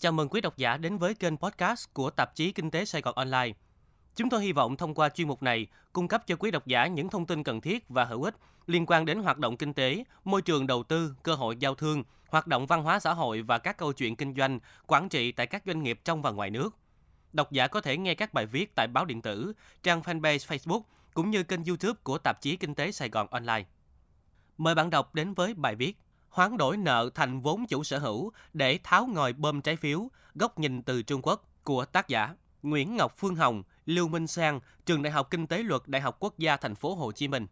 Chào mừng quý độc giả đến với kênh podcast của tạp chí Kinh tế Sài Gòn Online. Chúng tôi hy vọng thông qua chuyên mục này cung cấp cho quý độc giả những thông tin cần thiết và hữu ích liên quan đến hoạt động kinh tế, môi trường đầu tư, cơ hội giao thương, hoạt động văn hóa xã hội và các câu chuyện kinh doanh, quản trị tại các doanh nghiệp trong và ngoài nước. Độc giả có thể nghe các bài viết tại báo điện tử, trang fanpage Facebook cũng như kênh YouTube của tạp chí Kinh tế Sài Gòn Online. Mời bạn đọc đến với bài viết hoán đổi nợ thành vốn chủ sở hữu để tháo ngòi bơm trái phiếu, góc nhìn từ Trung Quốc của tác giả Nguyễn Ngọc Phương Hồng, Lưu Minh Sang, Trường Đại học Kinh tế Luật Đại học Quốc gia Thành phố Hồ Chí Minh.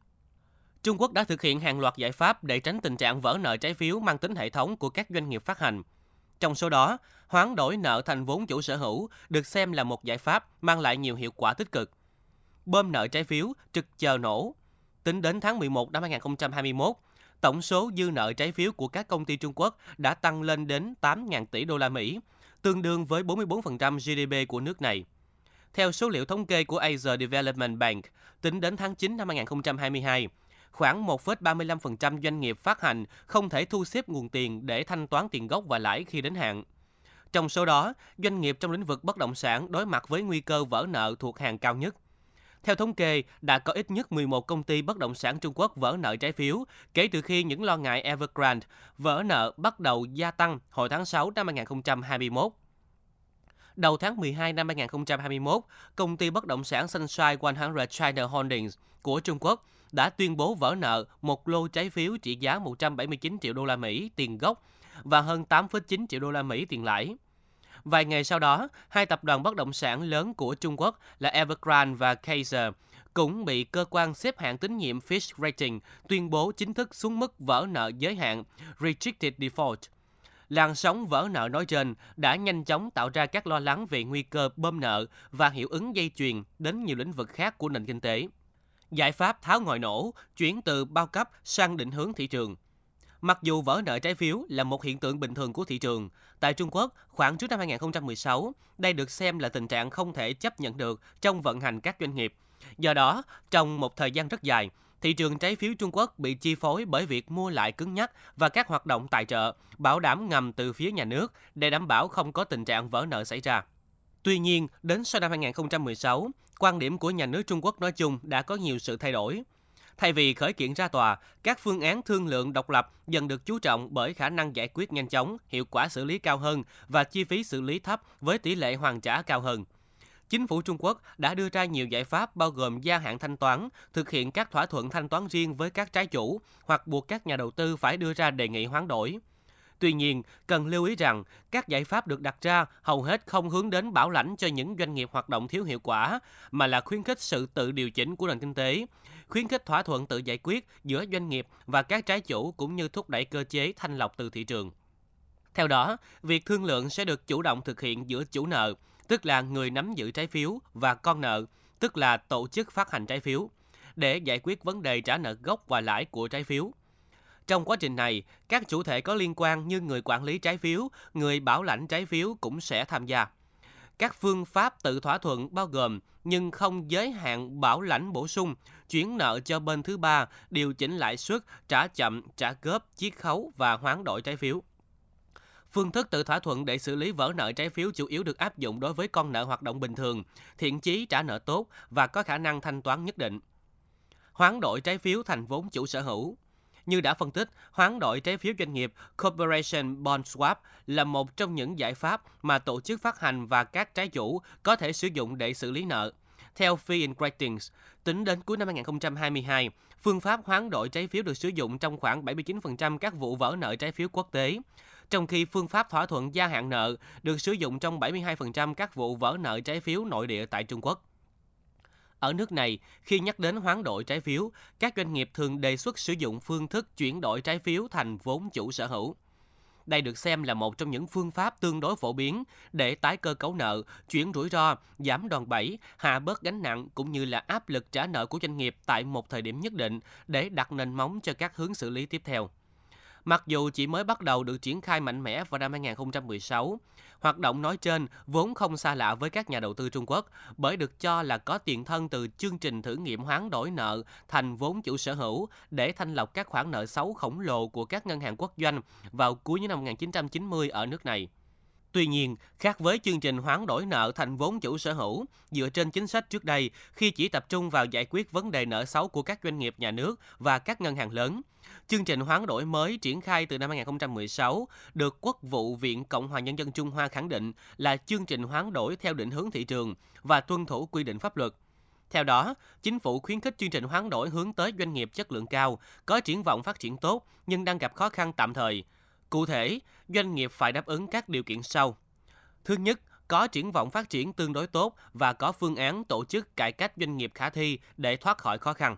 Trung Quốc đã thực hiện hàng loạt giải pháp để tránh tình trạng vỡ nợ trái phiếu mang tính hệ thống của các doanh nghiệp phát hành. Trong số đó, hoán đổi nợ thành vốn chủ sở hữu được xem là một giải pháp mang lại nhiều hiệu quả tích cực. Bơm nợ trái phiếu trực chờ nổ. Tính đến tháng 11 năm 2021, tổng số dư nợ trái phiếu của các công ty Trung Quốc đã tăng lên đến 8.000 tỷ đô la Mỹ, tương đương với 44% GDP của nước này. Theo số liệu thống kê của Asia Development Bank, tính đến tháng 9 năm 2022, khoảng 1,35% doanh nghiệp phát hành không thể thu xếp nguồn tiền để thanh toán tiền gốc và lãi khi đến hạn. Trong số đó, doanh nghiệp trong lĩnh vực bất động sản đối mặt với nguy cơ vỡ nợ thuộc hàng cao nhất. Theo thống kê, đã có ít nhất 11 công ty bất động sản Trung Quốc vỡ nợ trái phiếu kể từ khi những lo ngại Evergrande vỡ nợ bắt đầu gia tăng hồi tháng 6 năm 2021. Đầu tháng 12 năm 2021, công ty bất động sản Sunshine 100 China Holdings của Trung Quốc đã tuyên bố vỡ nợ một lô trái phiếu trị giá 179 triệu đô la Mỹ tiền gốc và hơn 8,9 triệu đô la Mỹ tiền lãi. Vài ngày sau đó, hai tập đoàn bất động sản lớn của Trung Quốc là Evergrande và Kaiser cũng bị cơ quan xếp hạng tín nhiệm Fitch Rating tuyên bố chính thức xuống mức vỡ nợ giới hạn Restricted Default. Làn sóng vỡ nợ nói trên đã nhanh chóng tạo ra các lo lắng về nguy cơ bơm nợ và hiệu ứng dây chuyền đến nhiều lĩnh vực khác của nền kinh tế. Giải pháp tháo ngòi nổ, chuyển từ bao cấp sang định hướng thị trường – Mặc dù vỡ nợ trái phiếu là một hiện tượng bình thường của thị trường, tại Trung Quốc, khoảng trước năm 2016, đây được xem là tình trạng không thể chấp nhận được trong vận hành các doanh nghiệp. Do đó, trong một thời gian rất dài, thị trường trái phiếu Trung Quốc bị chi phối bởi việc mua lại cứng nhắc và các hoạt động tài trợ, bảo đảm ngầm từ phía nhà nước để đảm bảo không có tình trạng vỡ nợ xảy ra. Tuy nhiên, đến sau năm 2016, quan điểm của nhà nước Trung Quốc nói chung đã có nhiều sự thay đổi. Thay vì khởi kiện ra tòa, các phương án thương lượng độc lập dần được chú trọng bởi khả năng giải quyết nhanh chóng, hiệu quả xử lý cao hơn và chi phí xử lý thấp với tỷ lệ hoàn trả cao hơn. Chính phủ Trung Quốc đã đưa ra nhiều giải pháp bao gồm gia hạn thanh toán, thực hiện các thỏa thuận thanh toán riêng với các trái chủ hoặc buộc các nhà đầu tư phải đưa ra đề nghị hoán đổi. Tuy nhiên, cần lưu ý rằng các giải pháp được đặt ra hầu hết không hướng đến bảo lãnh cho những doanh nghiệp hoạt động thiếu hiệu quả, mà là khuyến khích sự tự điều chỉnh của nền kinh tế, khuyến khích thỏa thuận tự giải quyết giữa doanh nghiệp và các trái chủ cũng như thúc đẩy cơ chế thanh lọc từ thị trường. Theo đó, việc thương lượng sẽ được chủ động thực hiện giữa chủ nợ, tức là người nắm giữ trái phiếu, và con nợ, tức là tổ chức phát hành trái phiếu, để giải quyết vấn đề trả nợ gốc và lãi của trái phiếu. Trong quá trình này, các chủ thể có liên quan như người quản lý trái phiếu, người bảo lãnh trái phiếu cũng sẽ tham gia. Các phương pháp tự thỏa thuận bao gồm nhưng không giới hạn bảo lãnh bổ sung, chuyển nợ cho bên thứ ba, điều chỉnh lãi suất, trả chậm, trả góp, chiết khấu và hoán đổi trái phiếu. Phương thức tự thỏa thuận để xử lý vỡ nợ trái phiếu chủ yếu được áp dụng đối với con nợ hoạt động bình thường, thiện chí trả nợ tốt và có khả năng thanh toán nhất định. Hoán đổi trái phiếu thành vốn chủ sở hữu. Như đã phân tích, hoán đổi trái phiếu doanh nghiệp Corporation Bond Swap là một trong những giải pháp mà tổ chức phát hành và các trái chủ có thể sử dụng để xử lý nợ. Theo Fee Ratings, tính đến cuối năm 2022, phương pháp hoán đổi trái phiếu được sử dụng trong khoảng 79% các vụ vỡ nợ trái phiếu quốc tế, trong khi phương pháp thỏa thuận gia hạn nợ được sử dụng trong 72% các vụ vỡ nợ trái phiếu nội địa tại Trung Quốc. Ở nước này, khi nhắc đến hoán đổi trái phiếu, các doanh nghiệp thường đề xuất sử dụng phương thức chuyển đổi trái phiếu thành vốn chủ sở hữu. Đây được xem là một trong những phương pháp tương đối phổ biến để tái cơ cấu nợ, chuyển rủi ro, giảm đòn bẩy, hạ bớt gánh nặng cũng như là áp lực trả nợ của doanh nghiệp tại một thời điểm nhất định để đặt nền móng cho các hướng xử lý tiếp theo. Mặc dù chỉ mới bắt đầu được triển khai mạnh mẽ vào năm 2016, hoạt động nói trên vốn không xa lạ với các nhà đầu tư Trung Quốc bởi được cho là có tiền thân từ chương trình thử nghiệm hoán đổi nợ thành vốn chủ sở hữu để thanh lọc các khoản nợ xấu khổng lồ của các ngân hàng quốc doanh vào cuối những năm 1990 ở nước này. Tuy nhiên, khác với chương trình hoán đổi nợ thành vốn chủ sở hữu, dựa trên chính sách trước đây khi chỉ tập trung vào giải quyết vấn đề nợ xấu của các doanh nghiệp nhà nước và các ngân hàng lớn, chương trình hoán đổi mới triển khai từ năm 2016 được Quốc vụ Viện Cộng hòa Nhân dân Trung Hoa khẳng định là chương trình hoán đổi theo định hướng thị trường và tuân thủ quy định pháp luật. Theo đó, chính phủ khuyến khích chương trình hoán đổi hướng tới doanh nghiệp chất lượng cao, có triển vọng phát triển tốt nhưng đang gặp khó khăn tạm thời – Cụ thể, doanh nghiệp phải đáp ứng các điều kiện sau. Thứ nhất, có triển vọng phát triển tương đối tốt và có phương án tổ chức cải cách doanh nghiệp khả thi để thoát khỏi khó khăn.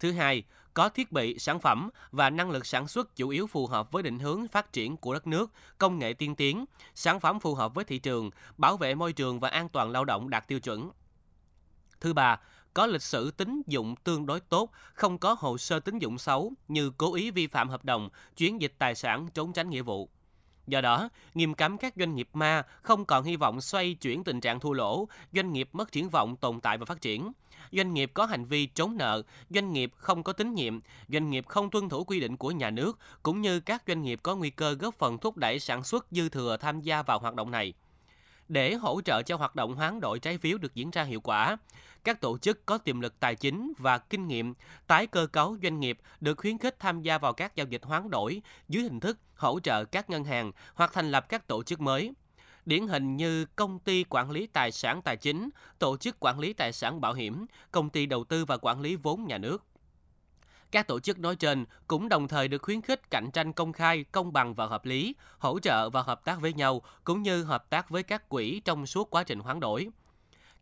Thứ hai, có thiết bị, sản phẩm và năng lực sản xuất chủ yếu phù hợp với định hướng phát triển của đất nước, công nghệ tiên tiến, sản phẩm phù hợp với thị trường, bảo vệ môi trường và an toàn lao động đạt tiêu chuẩn. Thứ ba, có lịch sử tín dụng tương đối tốt, không có hồ sơ tín dụng xấu như cố ý vi phạm hợp đồng, chuyển dịch tài sản trốn tránh nghĩa vụ. Do đó, nghiêm cấm các doanh nghiệp ma không còn hy vọng xoay chuyển tình trạng thua lỗ, doanh nghiệp mất triển vọng tồn tại và phát triển. Doanh nghiệp có hành vi trốn nợ, doanh nghiệp không có tín nhiệm, doanh nghiệp không tuân thủ quy định của nhà nước, cũng như các doanh nghiệp có nguy cơ góp phần thúc đẩy sản xuất dư thừa tham gia vào hoạt động này. Để hỗ trợ cho hoạt động hoán đổi trái phiếu được diễn ra hiệu quả, các tổ chức có tiềm lực tài chính và kinh nghiệm tái cơ cấu doanh nghiệp được khuyến khích tham gia vào các giao dịch hoán đổi dưới hình thức hỗ trợ các ngân hàng hoặc thành lập các tổ chức mới. Điển hình như công ty quản lý tài sản tài chính, tổ chức quản lý tài sản bảo hiểm, công ty đầu tư và quản lý vốn nhà nước. Các tổ chức nói trên cũng đồng thời được khuyến khích cạnh tranh công khai, công bằng và hợp lý, hỗ trợ và hợp tác với nhau, cũng như hợp tác với các quỹ trong suốt quá trình hoán đổi.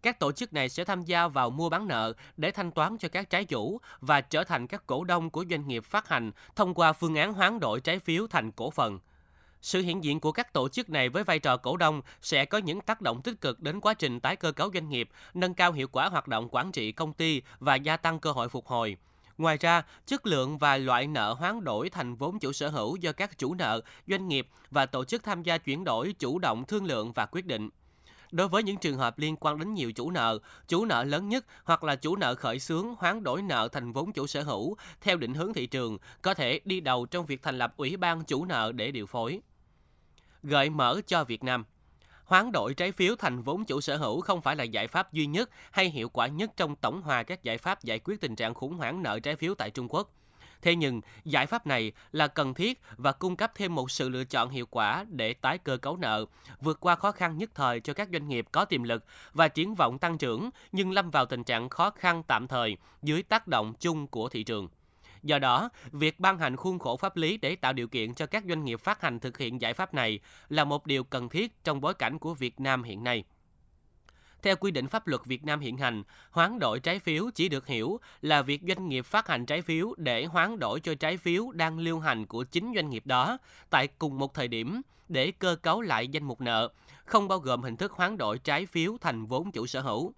Các tổ chức này sẽ tham gia vào mua bán nợ để thanh toán cho các trái chủ và trở thành các cổ đông của doanh nghiệp phát hành thông qua phương án hoán đổi trái phiếu thành cổ phần. Sự hiện diện của các tổ chức này với vai trò cổ đông sẽ có những tác động tích cực đến quá trình tái cơ cấu doanh nghiệp, nâng cao hiệu quả hoạt động quản trị công ty và gia tăng cơ hội phục hồi. Ngoài ra, chất lượng và loại nợ hoán đổi thành vốn chủ sở hữu do các chủ nợ, doanh nghiệp và tổ chức tham gia chuyển đổi chủ động thương lượng và quyết định. Đối với những trường hợp liên quan đến nhiều chủ nợ, chủ nợ lớn nhất hoặc là chủ nợ khởi xướng hoán đổi nợ thành vốn chủ sở hữu theo định hướng thị trường có thể đi đầu trong việc thành lập ủy ban chủ nợ để điều phối. Gợi mở cho Việt Nam Hoán đổi trái phiếu thành vốn chủ sở hữu không phải là giải pháp duy nhất hay hiệu quả nhất trong tổng hòa các giải pháp giải quyết tình trạng khủng hoảng nợ trái phiếu tại Trung Quốc. Thế nhưng, giải pháp này là cần thiết và cung cấp thêm một sự lựa chọn hiệu quả để tái cơ cấu nợ, vượt qua khó khăn nhất thời cho các doanh nghiệp có tiềm lực và triển vọng tăng trưởng nhưng lâm vào tình trạng khó khăn tạm thời dưới tác động chung của thị trường. Do đó, việc ban hành khuôn khổ pháp lý để tạo điều kiện cho các doanh nghiệp phát hành thực hiện giải pháp này là một điều cần thiết trong bối cảnh của Việt Nam hiện nay. Theo quy định pháp luật Việt Nam hiện hành, hoán đổi trái phiếu chỉ được hiểu là việc doanh nghiệp phát hành trái phiếu để hoán đổi cho trái phiếu đang lưu hành của chính doanh nghiệp đó tại cùng một thời điểm để cơ cấu lại danh mục nợ, không bao gồm hình thức hoán đổi trái phiếu thành vốn chủ sở hữu.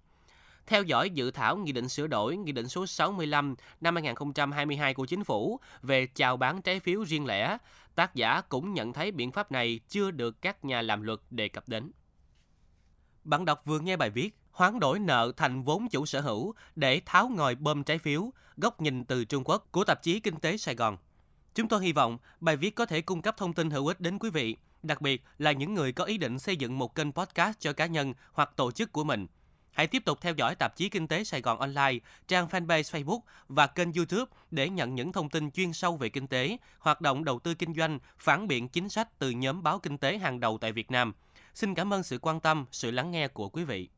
Theo dõi dự thảo Nghị định sửa đổi Nghị định số 65 năm 2022 của Chính phủ về chào bán trái phiếu riêng lẻ, tác giả cũng nhận thấy biện pháp này chưa được các nhà làm luật đề cập đến. Bạn đọc vừa nghe bài viết Hoán đổi nợ thành vốn chủ sở hữu để tháo ngòi bơm trái phiếu, góc nhìn từ Trung Quốc của tạp chí Kinh tế Sài Gòn. Chúng tôi hy vọng bài viết có thể cung cấp thông tin hữu ích đến quý vị, đặc biệt là những người có ý định xây dựng một kênh podcast cho cá nhân hoặc tổ chức của mình. Hãy tiếp tục theo dõi tạp chí Kinh tế Sài Gòn Online, trang fanpage Facebook và kênh YouTube để nhận những thông tin chuyên sâu về kinh tế, hoạt động đầu tư kinh doanh, phản biện chính sách từ nhóm báo kinh tế hàng đầu tại Việt Nam – Xin cảm ơn sự quan tâm, sự lắng nghe của quý vị.